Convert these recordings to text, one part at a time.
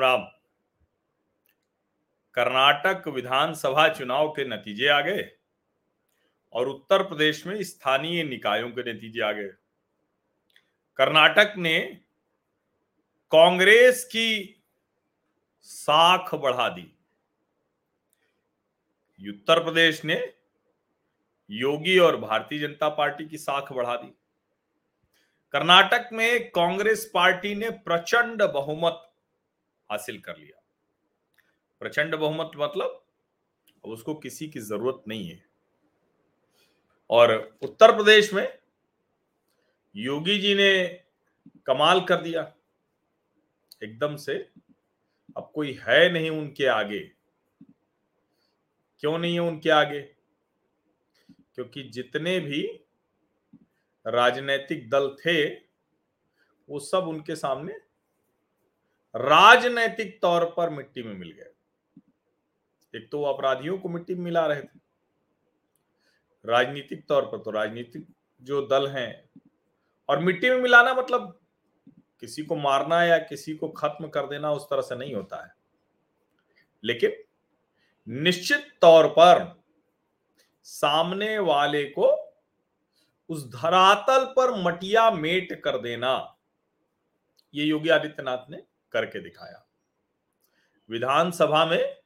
राम राम। कर्नाटक विधानसभा चुनाव के नतीजे आ गए और उत्तर प्रदेश में स्थानीय निकायों के नतीजे आ गए। कर्नाटक ने कांग्रेस की साख बढ़ा दी। उत्तर प्रदेश ने योगी और भारतीय जनता पार्टी की साख बढ़ा दी। कर्नाटक में कांग्रेस पार्टी ने प्रचंड बहुमत हासिल कर लिया। प्रचंड बहुमत मतलब अब उसको किसी की ज़रूरत नहीं है। और उत्तर प्रदेश में योगी जी ने कमाल कर दिया। एकदम से अब कोई है नहीं उनके आगे। क्यों नहीं है उनके आगे? क्योंकि जितने भी राजनैतिक दल थे, वो सब उनके सामने राजनैतिक तौर पर मिट्टी में मिल गए। एक तो वो अपराधियों को मिट्टी में मिला रहे थे। राजनीतिक तौर पर तो राजनीतिक जो दल हैं, और मिट्टी में मिलाना मतलब किसी को मारना या किसी को खत्म कर देना उस तरह से नहीं होता है। लेकिन निश्चित तौर पर सामने वाले को उस धरातल पर मटिया मेट कर देना, ये योगी आदित्यनाथ ने करके दिखाया। विधानसभा में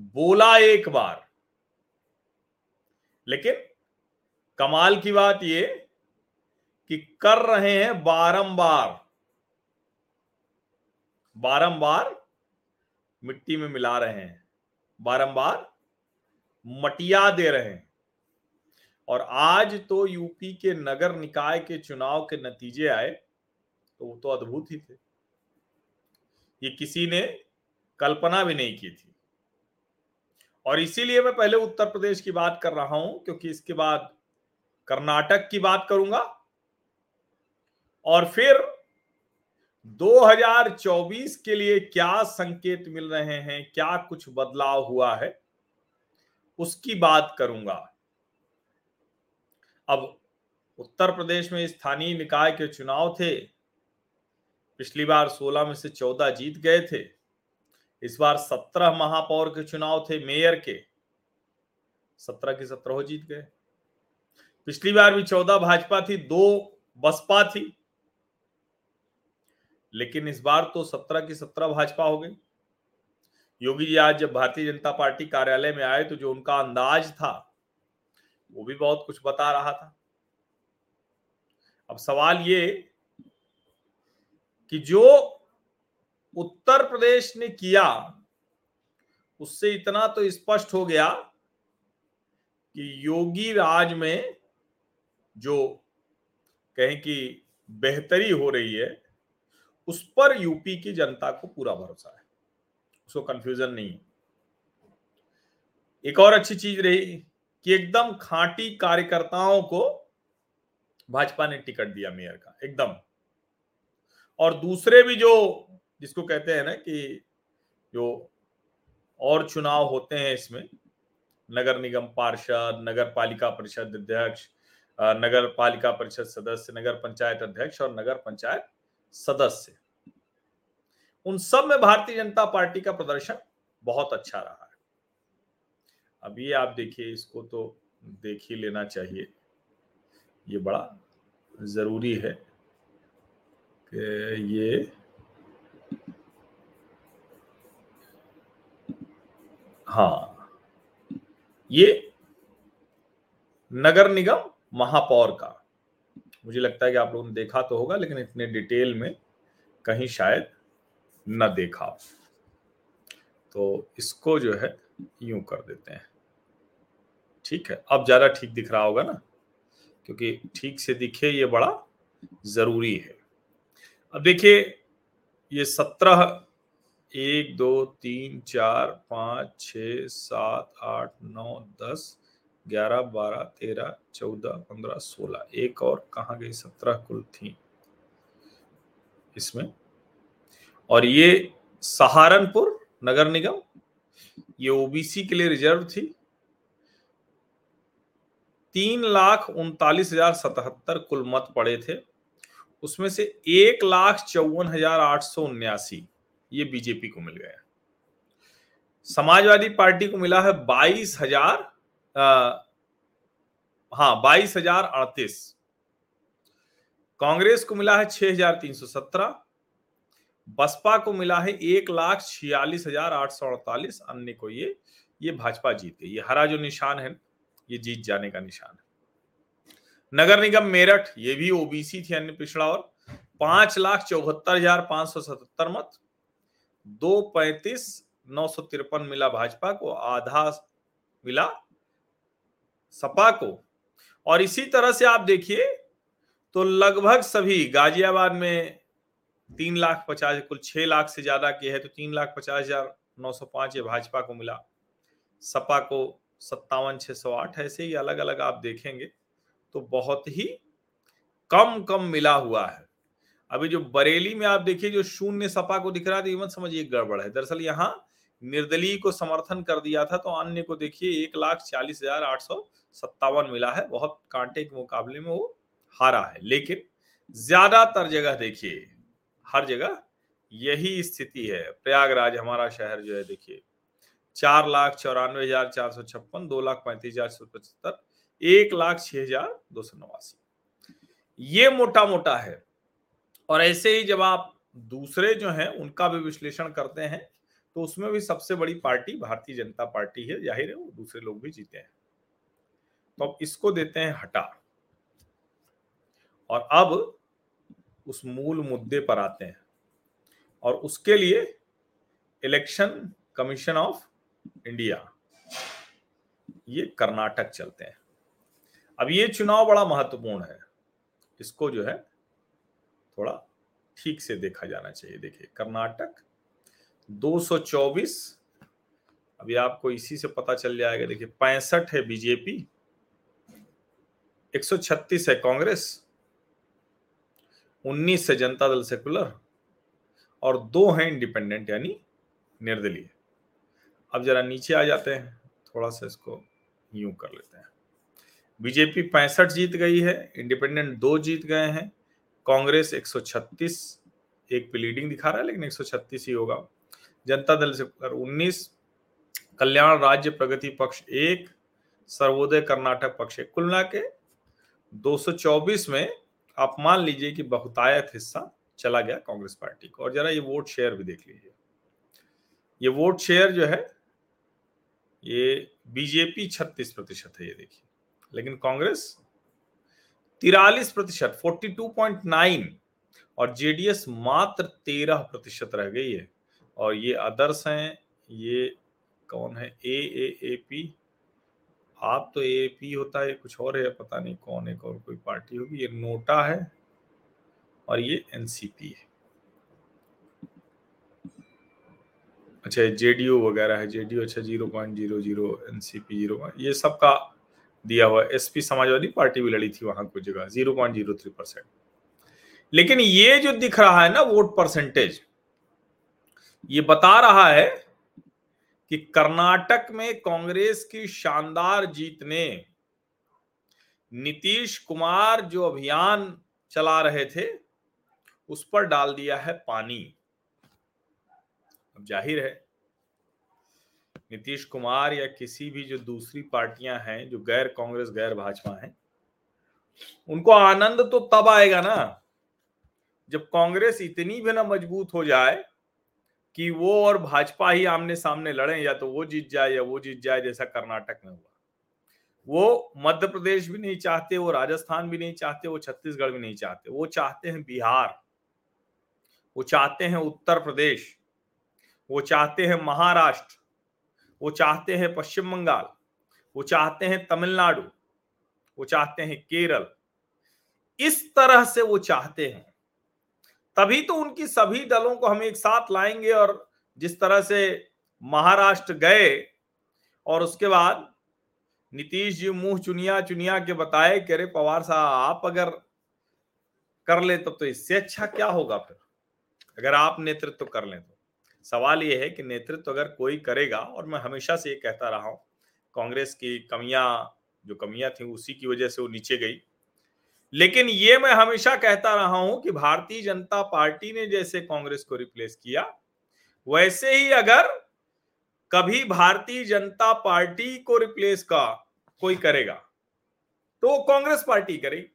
बोला एक बार। लेकिन कमाल की बात ये कि कर रहे हैं बारंबार। बारंबार मिट्टी में मिला रहे हैं। बारंबार मटिया दे रहे हैं। और आज तो यूपी के नगर निकाय के चुनाव के नतीजे आए तो वो तो अद्भुत ही थे। ये किसी ने कल्पना भी नहीं की थी। और इसीलिए मैं पहले उत्तर प्रदेश की बात कर रहा हूँ, क्योंकि इसके बाद कर्नाटक की बात करूँगा। और फिर 2024 के लिए क्या संकेत मिल रहे हैं, क्या कुछ बदलाव हुआ है, उसकी बात करूँगा। अब उत्तर प्रदेश में स्थानीय निकाय के चुनाव थे पिछली बार 16 में से 14 जीत गए थे। इस बार 17 महापौर के चुनाव थे मेयर के। 17 के 17 हो जीत गए। पिछली बार भी 14 भाजपा थी, दो बसपा थी। लेकिन इस बार तो 17 की 17 भाजपा हो गई। योगी जी आज जब भारतीय जनता पार्टी कार्यालय में आए तो जो उनका अंदाज था, वो भी बहुत कुछ बता रहा था। अब सवाल ये कि जो उत्तर प्रदेश ने किया, उससे इतना तो स्पष्ट हो गया कि योगी राज में जो कहें कि बेहतरी हो रही है, उस पर यूपी की जनता को पूरा भरोसा है। उसको कंफ्यूजन नहीं एक और अच्छी चीज़ रही कि एकदम खांटी कार्यकर्ताओं को भाजपा ने टिकट दिया मेयर का, एकदम। और दूसरे भी जो, जिसको कहते हैं ना कि जो और चुनाव होते हैं इसमें, नगर निगम पार्षद, नगर पालिका परिषद अध्यक्ष नगर पालिका परिषद सदस्य, नगर पंचायत अध्यक्ष और नगर पंचायत सदस्य। उन सब में भारतीय जनता पार्टी का प्रदर्शन बहुत अच्छा रहा है। अभी आप देखिए, इसको तो देख ही लेना चाहिए। ये बड़ा ज़रूरी है। ये हाँ ये नगर निगम महापौर का मुझे लगता है कि आप लोगों ने देखा तो होगा, लेकिन इतने डिटेल में कहीं शायद न देखा तो इसको जो है, यूँ कर देते हैं। ठीक है, अब ज़्यादा ठीक दिख रहा होगा ना? क्योंकि ठीक से दिखे ये बड़ा ज़रूरी है। अब देखिए, ये सत्रह, एक, दो, तीन, चार, पाँच छ सात, आठ, नौ, दस, ग्यारह, बारह, तेरह, चौदह, पंद्रह, सोलह। एक और कहा गई? सत्रह कुल थी इसमें। और ये सहारनपुर नगर निगम, ये ओबीसी के लिए रिज़र्व थी। तीन लाख उनतालीस हज़ार सतहत्तर कुल मत पड़े थे। उसमें से एक लाख चौवन हज़ार आठ सौ उन्यासी ये बीजेपी को मिल गया। समाजवादी पार्टी को मिला है बाईस हज़ार हाँ बाईस हज़ार अड़तीस। कांग्रेस को मिला है छह हज़ार तीन सौ सत्रह। बसपा को मिला है एक लाख छियालीस हज़ार आठ सौ अड़तालीस। अन्य को ये ये भाजपा जीत। गई ये हरा जो निशान है, ये जीत जाने का निशान है। नगर निगम मेरठ, ये भी ओबीसी थी अन्य पिछड़ा और। पाँच लाख चौहत्तर हज़ार पाँच सौ सतहत्तर मत। दो पैंतीस, नौ सौ तिरपन मिला भाजपा को, आधा मिला सपा को। और इसी तरह से आप देखिए तो लगभग सभी गाजियाबाद में तीन लाख पचास, कुल छह लाख से ज़्यादा के है तो तीन लाख पचास हज़ार नौ सौ पाँच ये भाजपा को मिला। सपा को सत्तावन, छह सौ आठ, ऐसे ही अलग अलग आप देखेंगे। तो बहुत ही कम कम मिला हुआ है। अभी जो बरेली में आप देखिए, जो शून्य सपा को दिख रहा था मत समझिए गड़बड़ है। दरअसल यहाँ निर्दलीय को समर्थन कर दिया था तो अन्य को देखिए, एक लाख चालीस हज़ार आठ सौ सत्तावन मिला है। बहुत कांटे के मुकाबले में वो हारा है। लेकिन ज़्यादातर जगह देखिए, हर जगह यही स्थिति है। प्रयागराज हमारा शहर जो है, देखिए, चार लाख चौरानवे हज़ार चार सौ छप्पन, दो लाख पैंतीस हज़ार सौ पचहत्तर एक लाख छह हज़ार दो सौ नवासी। ये मोटा मोटा है। और ऐसे ही जब आप दूसरे जो हैं, उनका भी विश्लेषण करते हैं तो उसमें भी सबसे बड़ी पार्टी भारतीय जनता पार्टी है, ज़ाहिर है, वो दूसरे लोग भी जीते हैं। तो अब इसको देते हैं हटा। और अब उस मूल मुद्दे पर आते हैं। और उसके लिए इलेक्शन कमीशन ऑफ़ इंडिया, ये कर्नाटक चलते हैं। अब ये चुनाव बड़ा महत्वपूर्ण है। इसको जो है थोड़ा ठीक से देखा जाना चाहिए। देखिए, कर्नाटक 224 अभी आपको इसी से पता चल जाएगा। देखिए, पैंसठ है बीजेपी 136 है कांग्रेस 19 है जनता दल सेकुलर और दो हैं इंडिपेंडेंट, यानी निर्दलीय। अब जरा नीचे आ जाते हैं, थोड़ा सा इसको यूँ कर लेते हैं। बीजेपी पैंसठ जीत गई है, इंडिपेंडेंट दो जीत गए हैं, कांग्रेस 136 एक पे लीडिंग दिखा रहा है, लेकिन 136 ही होगा। जनता दल से उन्नीस, कल्याण राज्य प्रगति पक्ष एक, सर्वोदय कर्नाटक पक्ष एक। कुल मिला के 224 में आप मान लीजिए कि बहुतायत हिस्सा चला गया कांग्रेस पार्टी को। और जरा ये वोट शेयर भी देख लीजिए। ये वोट शेयर जो है, ये बीजेपी 36 प्रतिशत है, ये देखिए। लेकिन कांग्रेस तिरालीस प्रतिशत फोर्टी टू पॉइंट नाइन और जेडीएस मात्र तेरह प्रतिशत रह गई है। और ये अदर्स हैं, ये कौन है? ए ए ए पी आप तो ए पी होता है, कुछ और है, पता नहीं कौन है और कोई पार्टी होगी। ये नोटा है, और ये एनसीपी है। अच्छा जेडीयू वगैरह है जेडीयू अच्छा zero point zero zero NCP zero ये सबका दिया हुआ एसपी समाजवादी पार्टी भी लड़ी थी वहाँ कुछ जगह, zero point zero three percent. लेकिन ये जो दिख रहा है ना वोट परसेंटेज, ये बता रहा है कि कर्नाटक में कांग्रेस की शानदार जीत ने नीतीश कुमार जो अभियान चला रहे थे, उस पर डाल दिया है पानी। अब ज़ाहिर है नीतीश कुमार या किसी भी जो दूसरी पार्टियाँ हैं, जो गैर कांग्रेस, गैर भाजपा हैं, उनको आनंद तो तब आएगा ना, जब कांग्रेस इतनी भी ना मज़बूत हो जाए कि वो और भाजपा ही आमने सामने लड़े, या तो वो जीत जाए या वो जीत जाए, जैसा कर्नाटक में हुआ। वो मध्य प्रदेश भी नहीं चाहते, वो राजस्थान भी नहीं चाहते, वो छत्तीसगढ़ भी नहीं चाहते, वो चाहते हैं बिहार, वो चाहते हैं उत्तर प्रदेश, वो चाहते हैं महाराष्ट्र वो चाहते हैं पश्चिम बंगाल, वो चाहते हैं तमिलनाडु, वो चाहते हैं केरल। इस तरह से वो चाहते हैं। तभी तो उनकी सभी दलों को हम एक साथ लाएँगे और जिस तरह से महाराष्ट्र गए और उसके बाद नीतीश जी मुँह चुनिया चुनिया के बताए कि अरे पवार साहब, आप अगर कर ले तब तो इससे अच्छा क्या होगा फिर? अगर आप नेतृत्व कर लें तो। सवाल ये है कि नेतृत्व अगर कोई करेगा, और मैं हमेशा से ये कहता रहा हूँ, कांग्रेस की कमियाँ, जो कमियाँ थी, उसी की वजह से वो नीचे गई। लेकिन ये मैं हमेशा कहता रहा हूँ कि भारतीय जनता पार्टी ने जैसे कांग्रेस को रिप्लेस किया, वैसे ही अगर कभी भारतीय जनता पार्टी को रिप्लेस का कोई करेगा तो कांग्रेस पार्टी करेगी।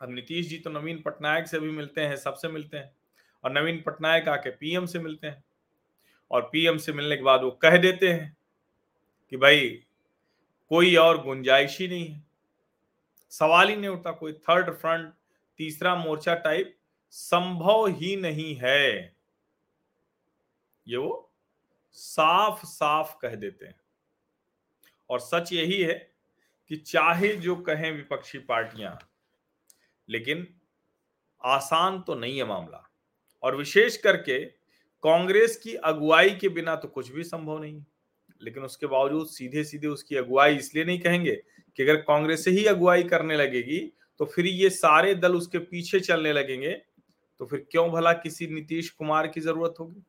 अब नीतीश जी तो नवीन पटनायक से भी मिलते हैं, सबसे मिलते हैं, और नवीन पटनायक आके पीएम से मिलते हैं। और पीएम से मिलने के बाद वो कह देते हैं कि भाई, कोई और गुंजाइश ही नहीं है। सवाल ही नहीं उठता कोई थर्ड फ्रंट तीसरा मोर्चा टाइप संभव ही नहीं है। ये वो साफ़ साफ़ कह देते हैं। और सच यही है कि चाहे जो कहें विपक्षी पार्टियाँ, लेकिन आसान तो नहीं है मामला। और विशेष करके कांग्रेस की अगुवाई के बिना तो कुछ भी संभव नहीं। लेकिन उसके बावजूद सीधे सीधे उसकी अगुवाई इसलिए नहीं कहेंगे कि अगर कांग्रेस ही अगुवाई करने लगेगी तो फिर ये सारे दल उसके पीछे चलने लगेंगे तो फिर क्यों भला किसी नीतीश कुमार की ज़रूरत होगी?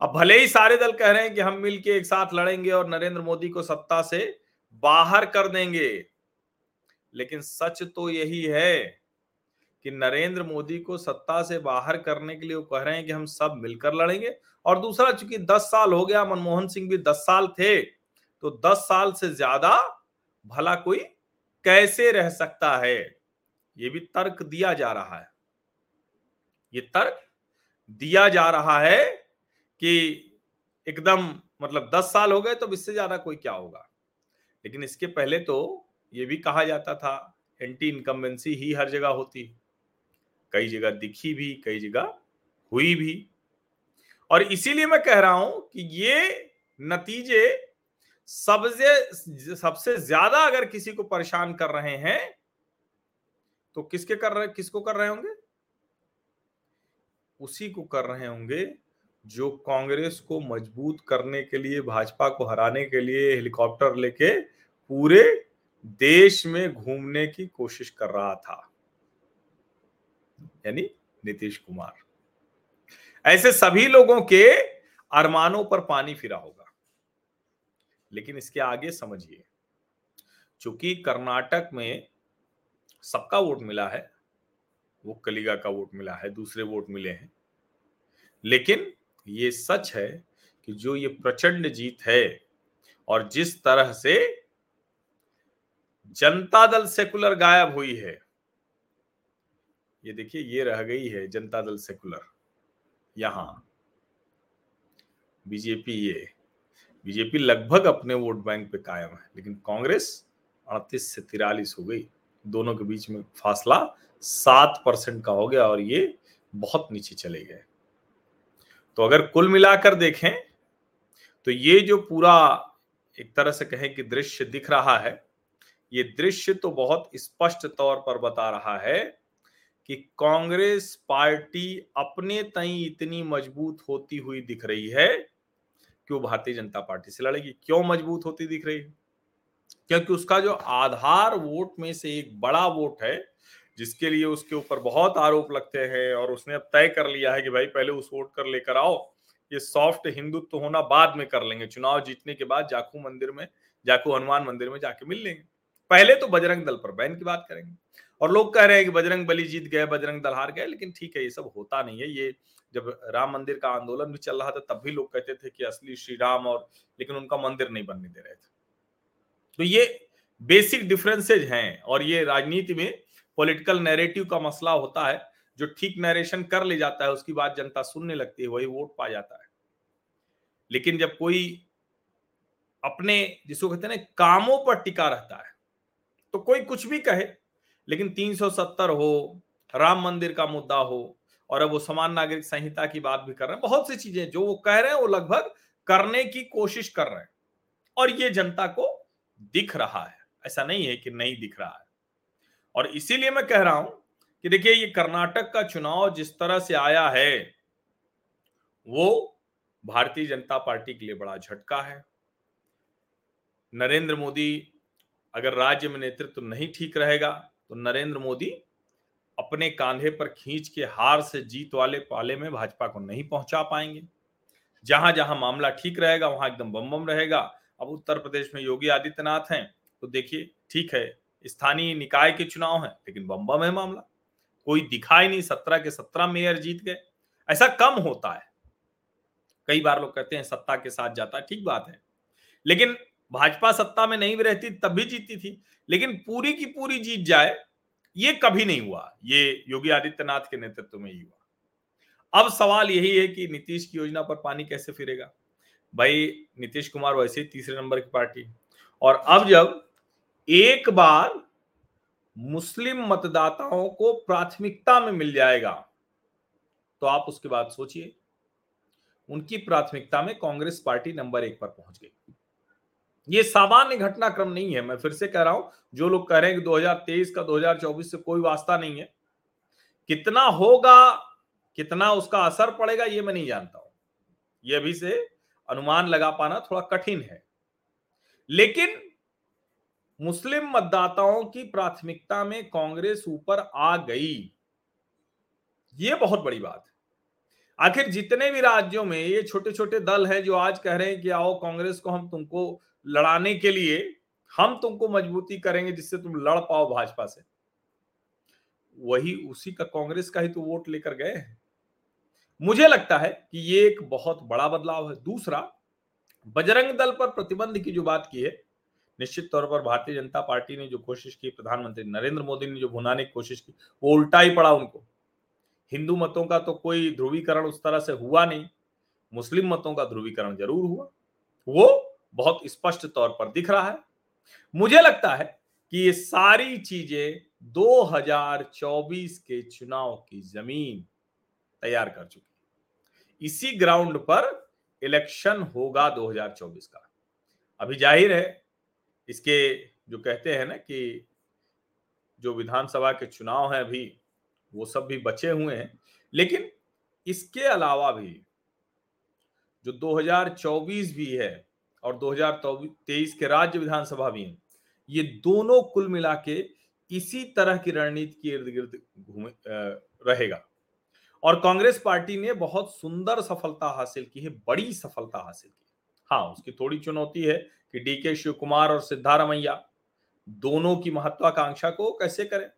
अब भले ही सारे दल कह रहे हैं कि हम मिलके एक साथ लड़ेंगे और नरेंद्र मोदी को सत्ता से बाहर कर देंगे, लेकिन सच तो यही है कि नरेंद्र मोदी को सत्ता से बाहर करने के लिए वो कह रहे हैं कि हम सब मिलकर लड़ेंगे। और दूसरा, चूँकि दस साल हो गया, मनमोहन सिंह भी दस साल थे तो दस साल से ज़्यादा भला कोई कैसे रह सकता है? ये भी तर्क दिया जा रहा है। ये तर्क दिया जा रहा है कि एकदम मतलब दस साल हो गए तो इससे ज़्यादा कोई क्या होगा? लेकिन इसके पहले तो ये भी कहा जाता था एंटी इनकम्बेंसी ही हर जगह होती। कई जगह दिखी भी, कई जगह हुई भी। और इसीलिए मैं कह रहा हूँ कि ये नतीजे सबसे सबसे ज़्यादा अगर किसी को परेशान कर रहे हैं तो किसके कर रहे, किसको कर रहे होंगे? उसी को कर रहे होंगे जो कांग्रेस को मज़बूत करने के लिए, भाजपा को हराने के लिए हेलीकॉप्टर लेके पूरे देश में घूमने की कोशिश कर रहा था। यानी नीतीश कुमार। ऐसे सभी लोगों के अरमानों पर पानी फिरा होगा। लेकिन इसके आगे समझिए, चूँकि कर्नाटक में सबका वोट मिला है, वो कलिगा का वोट मिला है, दूसरे वोट मिले हैं, लेकिन ये सच है कि जो ये प्रचंड जीत है और जिस तरह से जनता दल सेकुलर गायब हुई है ये देखिए, ये रह गई है जनता दल सेकुलर। यहाँ बीजेपी ये, बीजेपी लगभग अपने वोट बैंक पे कायम है, लेकिन कांग्रेस अड़तीस से तिरालीस हो गई। दोनों के बीच में फासला सात परसेंट का हो गया और ये बहुत नीचे चले गए। तो अगर कुल मिलाकर देखें तो ये जो पूरा एक तरह से कहें कि दृश्य दिख रहा है, ये दृश्य तो बहुत स्पष्ट तौर पर बता रहा है कि कांग्रेस पार्टी अपने तई इतनी मज़बूत होती हुई दिख रही है, कि वो भारतीय जनता पार्टी से लड़ेगी। क्यों मज़बूत होती दिख रही है? क्योंकि उसका जो आधार वोट में से एक बड़ा वोट है, जिसके लिए उसके ऊपर बहुत आरोप लगते हैं और उसने अब तय कर लिया है कि भाई पहले उस वोट कर लेकर आओ, ये सॉफ्ट हिंदुत्व तो होना बाद में कर लेंगे। चुनाव जीतने के बाद जाकू मंदिर में जाकू हनुमान मंदिर में जाके मिल लेंगे। पहले तो बजरंग दल पर बैन की बात करेंगे। और लोग कह रहे हैं कि बजरंग बली जीत गए, बजरंग दल हार गए, लेकिन ठीक है, ये सब होता नहीं है। ये जब राम मंदिर का आंदोलन भी चल रहा था, तब भी लोग कहते थे कि असली श्री राम और, लेकिन उनका मंदिर नहीं बनने दे रहे थे। तो ये बेसिक डिफरेंसेज हैं और ये राजनीति में पॉलिटिकल नैरेटिव का मसला होता है, जो ठीक नरेशन कर ले जाता है, उसकी बात जनता सुनने लगती है, वही वोट पा जाता है। लेकिन जब कोई अपने, जिसको कहते हैं ना, कामों पर टिका रहता है तो कोई कुछ भी कहे लेकिन 370 हो, राम मंदिर का मुद्दा हो, और अब वो समान नागरिक संहिता की बात भी कर रहे हैं, बहुत सी चीज़ें जो वो कह रहे हैं, वो लगभग करने की कोशिश कर रहे हैं, और ये जनता को दिख रहा है, ऐसा नहीं है कि नहीं दिख रहा है। और इसीलिए मैं कह रहा हूँ कि देखिए, ये कर्नाटक का चुनाव जिस तरह से आया है, वो भारतीय जनता पार्टी के लिए बड़ा झटका है। नरेंद्र मोदी अगर राज्य में नेतृत्व नहीं ठीक रहेगा तो नरेंद्र मोदी अपने कांधे पर खींच के हार से जीत वाले पाले में भाजपा को नहीं पहुँचा पाएँगे। जहाँ जहाँ मामला ठीक रहेगा, वहाँ एकदम बम बम रहेगा। अब उत्तर प्रदेश में योगी आदित्यनाथ हैं तो देखिए, ठीक है, स्थानीय निकाय के चुनाव है, लेकिन बम बम है मामला। कोई दिखाई नहीं, सत्रह के सत्रह मेयर जीत गए। ऐसा कम होता है। कई बार लोग कहते हैं सत्ता के साथ जाता ठीक बात है। लेकिन भाजपा सत्ता में नहीं रहती तब भी जीतती थी। लेकिन पूरी की पूरी जीत जाए, ये कभी नहीं हुआ। ये योगी आदित्यनाथ के नेतृत्व में ही हुआ। अब सवाल यही है कि नीतीश की योजना पर पानी कैसे फिरेगा? भाई, नीतीश कुमार वैसे तीसरे नंबर की पार्टी। और अब जब एक बार मुस्लिम मतदाताओं को प्राथमिकता में मिल जाएगा तो आप उसके बाद सोचिए। उनकी प्राथमिकता में कांग्रेस पार्टी नंबर एक पर पहुँच गई। ये सामान्य घटनाक्रम नहीं है। मैं फिर से कह रहा हूँ, जो लोग कह रहे हैं कि 2023 का 2024 से कोई वास्ता नहीं है। कितना होगा, कितना उसका असर पड़ेगा, ये मैं नहीं जानता हूँ। ये अभी से अनुमान लगा पाना थोड़ा कठिन है। लेकिन मुस्लिम मतदाताओं की प्राथमिकता में कांग्रेस ऊपर आ गई। ये बहुत बड़ी बात है। आखिर जितने भी राज्यों में ये छोटे छोटे दल हैं जो आज कह रहे हैं कि आओ, कांग्रेस को हम तुमको लड़ाने के लिए हम तुमको मजबूती करेंगे जिससे तुम लड़ पाओ भाजपा से। वही उसी का कांग्रेस का ही तो वोट लेकर गए हैं। मुझे लगता है कि ये एक बहुत बड़ा बदलाव है। दूसरा, बजरंग दल पर प्रतिबंध की जो बात की है, निश्चित तौर पर भारतीय जनता पार्टी ने जो कोशिश की, प्रधानमंत्री नरेंद्र मोदी ने जो भुनाने की कोशिश की, वो उल्टा ही पड़ा उनको। हिंदू मतों का तो कोई ध्रुवीकरण उस तरह से हुआ नहीं, मुस्लिम मतों का ध्रुवीकरण ज़रूर हुआ। वो बहुत स्पष्ट तौर पर दिख रहा है। मुझे लगता है कि ये सारी चीज़ें 2024 के चुनाव की ज़मीन तैयार कर चुकी इसी ग्राउंड पर इलेक्शन होगा 2024 का। अभी ज़ाहिर है, इसके जो कहते हैं ना कि जो विधानसभा के चुनाव हैं अभी, वो सब भी बचे हुए हैं। लेकिन इसके अलावा भी जो 2024 भी है और 2023 के राज्य विधानसभा भी हैं। ये दोनों कुल मिला के इसी तरह की रणनीति के इर्द गिर्द घूमे रहेगा। और कांग्रेस पार्टी ने बहुत सुंदर सफलता हासिल की है, बड़ी सफलता हासिल की हाँ। उसकी थोड़ी चुनौती है कि डी के शिव कुमार और सिद्धारमैया दोनों की महत्वाकांक्षा को कैसे करें?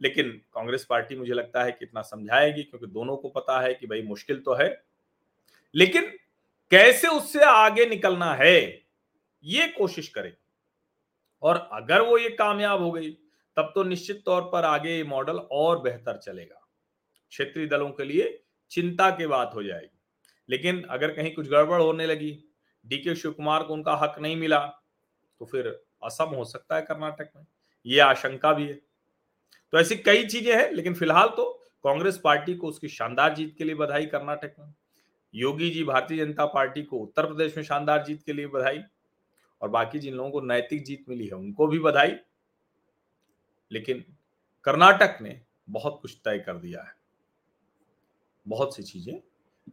लेकिन कांग्रेस पार्टी मुझे लगता है कि इतना समझाएगी, क्योंकि दोनों को पता है कि भाई मुश्किल तो है। लेकिन कैसे उससे आगे निकलना है? ये कोशिश करें। और अगर वो ये कामयाब हो गई, तब तो निश्चित तौर पर आगे ये मॉडल और बेहतर चलेगा। क्षेत्रीय दलों के लिए चिंता की बात हो जाएगी। लेकिन अगर कहीं कुछ गड़बड़ होने लगी, डीके शिव कुमार को उनका हक नहीं मिला तो फिर असम हो सकता है कर्नाटक में। ये आशंका भी है। तो ऐसी कई चीज़ें हैं, लेकिन फ़िलहाल तो कांग्रेस पार्टी को उसकी शानदार जीत के लिए बधाई कर्नाटक में। योगी जी भारतीय जनता पार्टी को उत्तर प्रदेश में शानदार जीत के लिए बधाई और बाकी जिन लोगों को नैतिक जीत मिली है उनको भी बधाई। लेकिन कर्नाटक ने बहुत कुछ तय कर दिया है। बहुत सी चीज़ें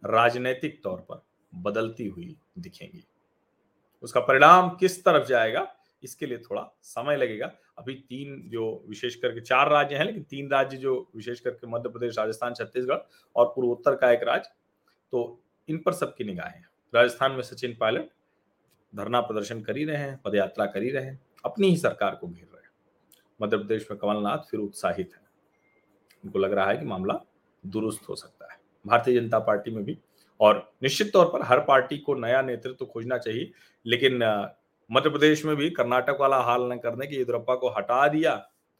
राजनीतिक तौर पर बदलती हुई दिखेंगी। उसका परिणाम किस तरफ़ जाएगा, इसके लिए थोड़ा समय लगेगा। अभी तीन जो विशेष करके चार राज्य हैं, लेकिन तीन राज्य जो विशेष करके मध्य प्रदेश, राजस्थान, छत्तीसगढ़ और पूर्वोत्तर का एक राज्य तो इन पर सबकी निगाहें राजस्थान में सचिन पायलट धरना प्रदर्शन कर ही रहे हैं, पदयात्रा कर ही रहे हैं, अपनी ही सरकार को घेर रहे हैं। मध्य प्रदेश में कमलनाथ फिर उत्साहित है। उनको लग रहा है कि मामला दुरुस्त हो सकता है। भारतीय जनता पार्टी में भी और निश्चित तौर पर हर पार्टी को नया नेतृत्व तो खोजना चाहिए, लेकिन मध्य प्रदेश में भी कर्नाटक वाला हाल न करने की येदुरप्पा को हटा दिया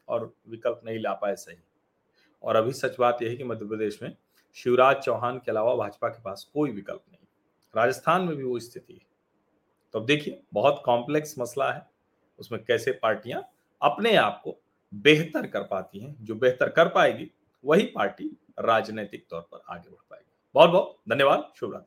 और विकल्प नहीं ला पाए सही। और अभी सच बात यह है कि मध्य प्रदेश में शिवराज चौहान के अलावा भाजपा के पास कोई विकल्प नहीं। राजस्थान में भी वो स्थिति है। तो देखिए, बहुत कॉम्प्लेक्स मसला है। उसमें कैसे पार्टियाँ अपने आप को बेहतर कर पाती हैं, जो बेहतर कर पाएगी, वही पार्टी राजनीतिक तौर पर आगे बढ़ पाएगी। बहुत बहुत धन्यवाद शुभ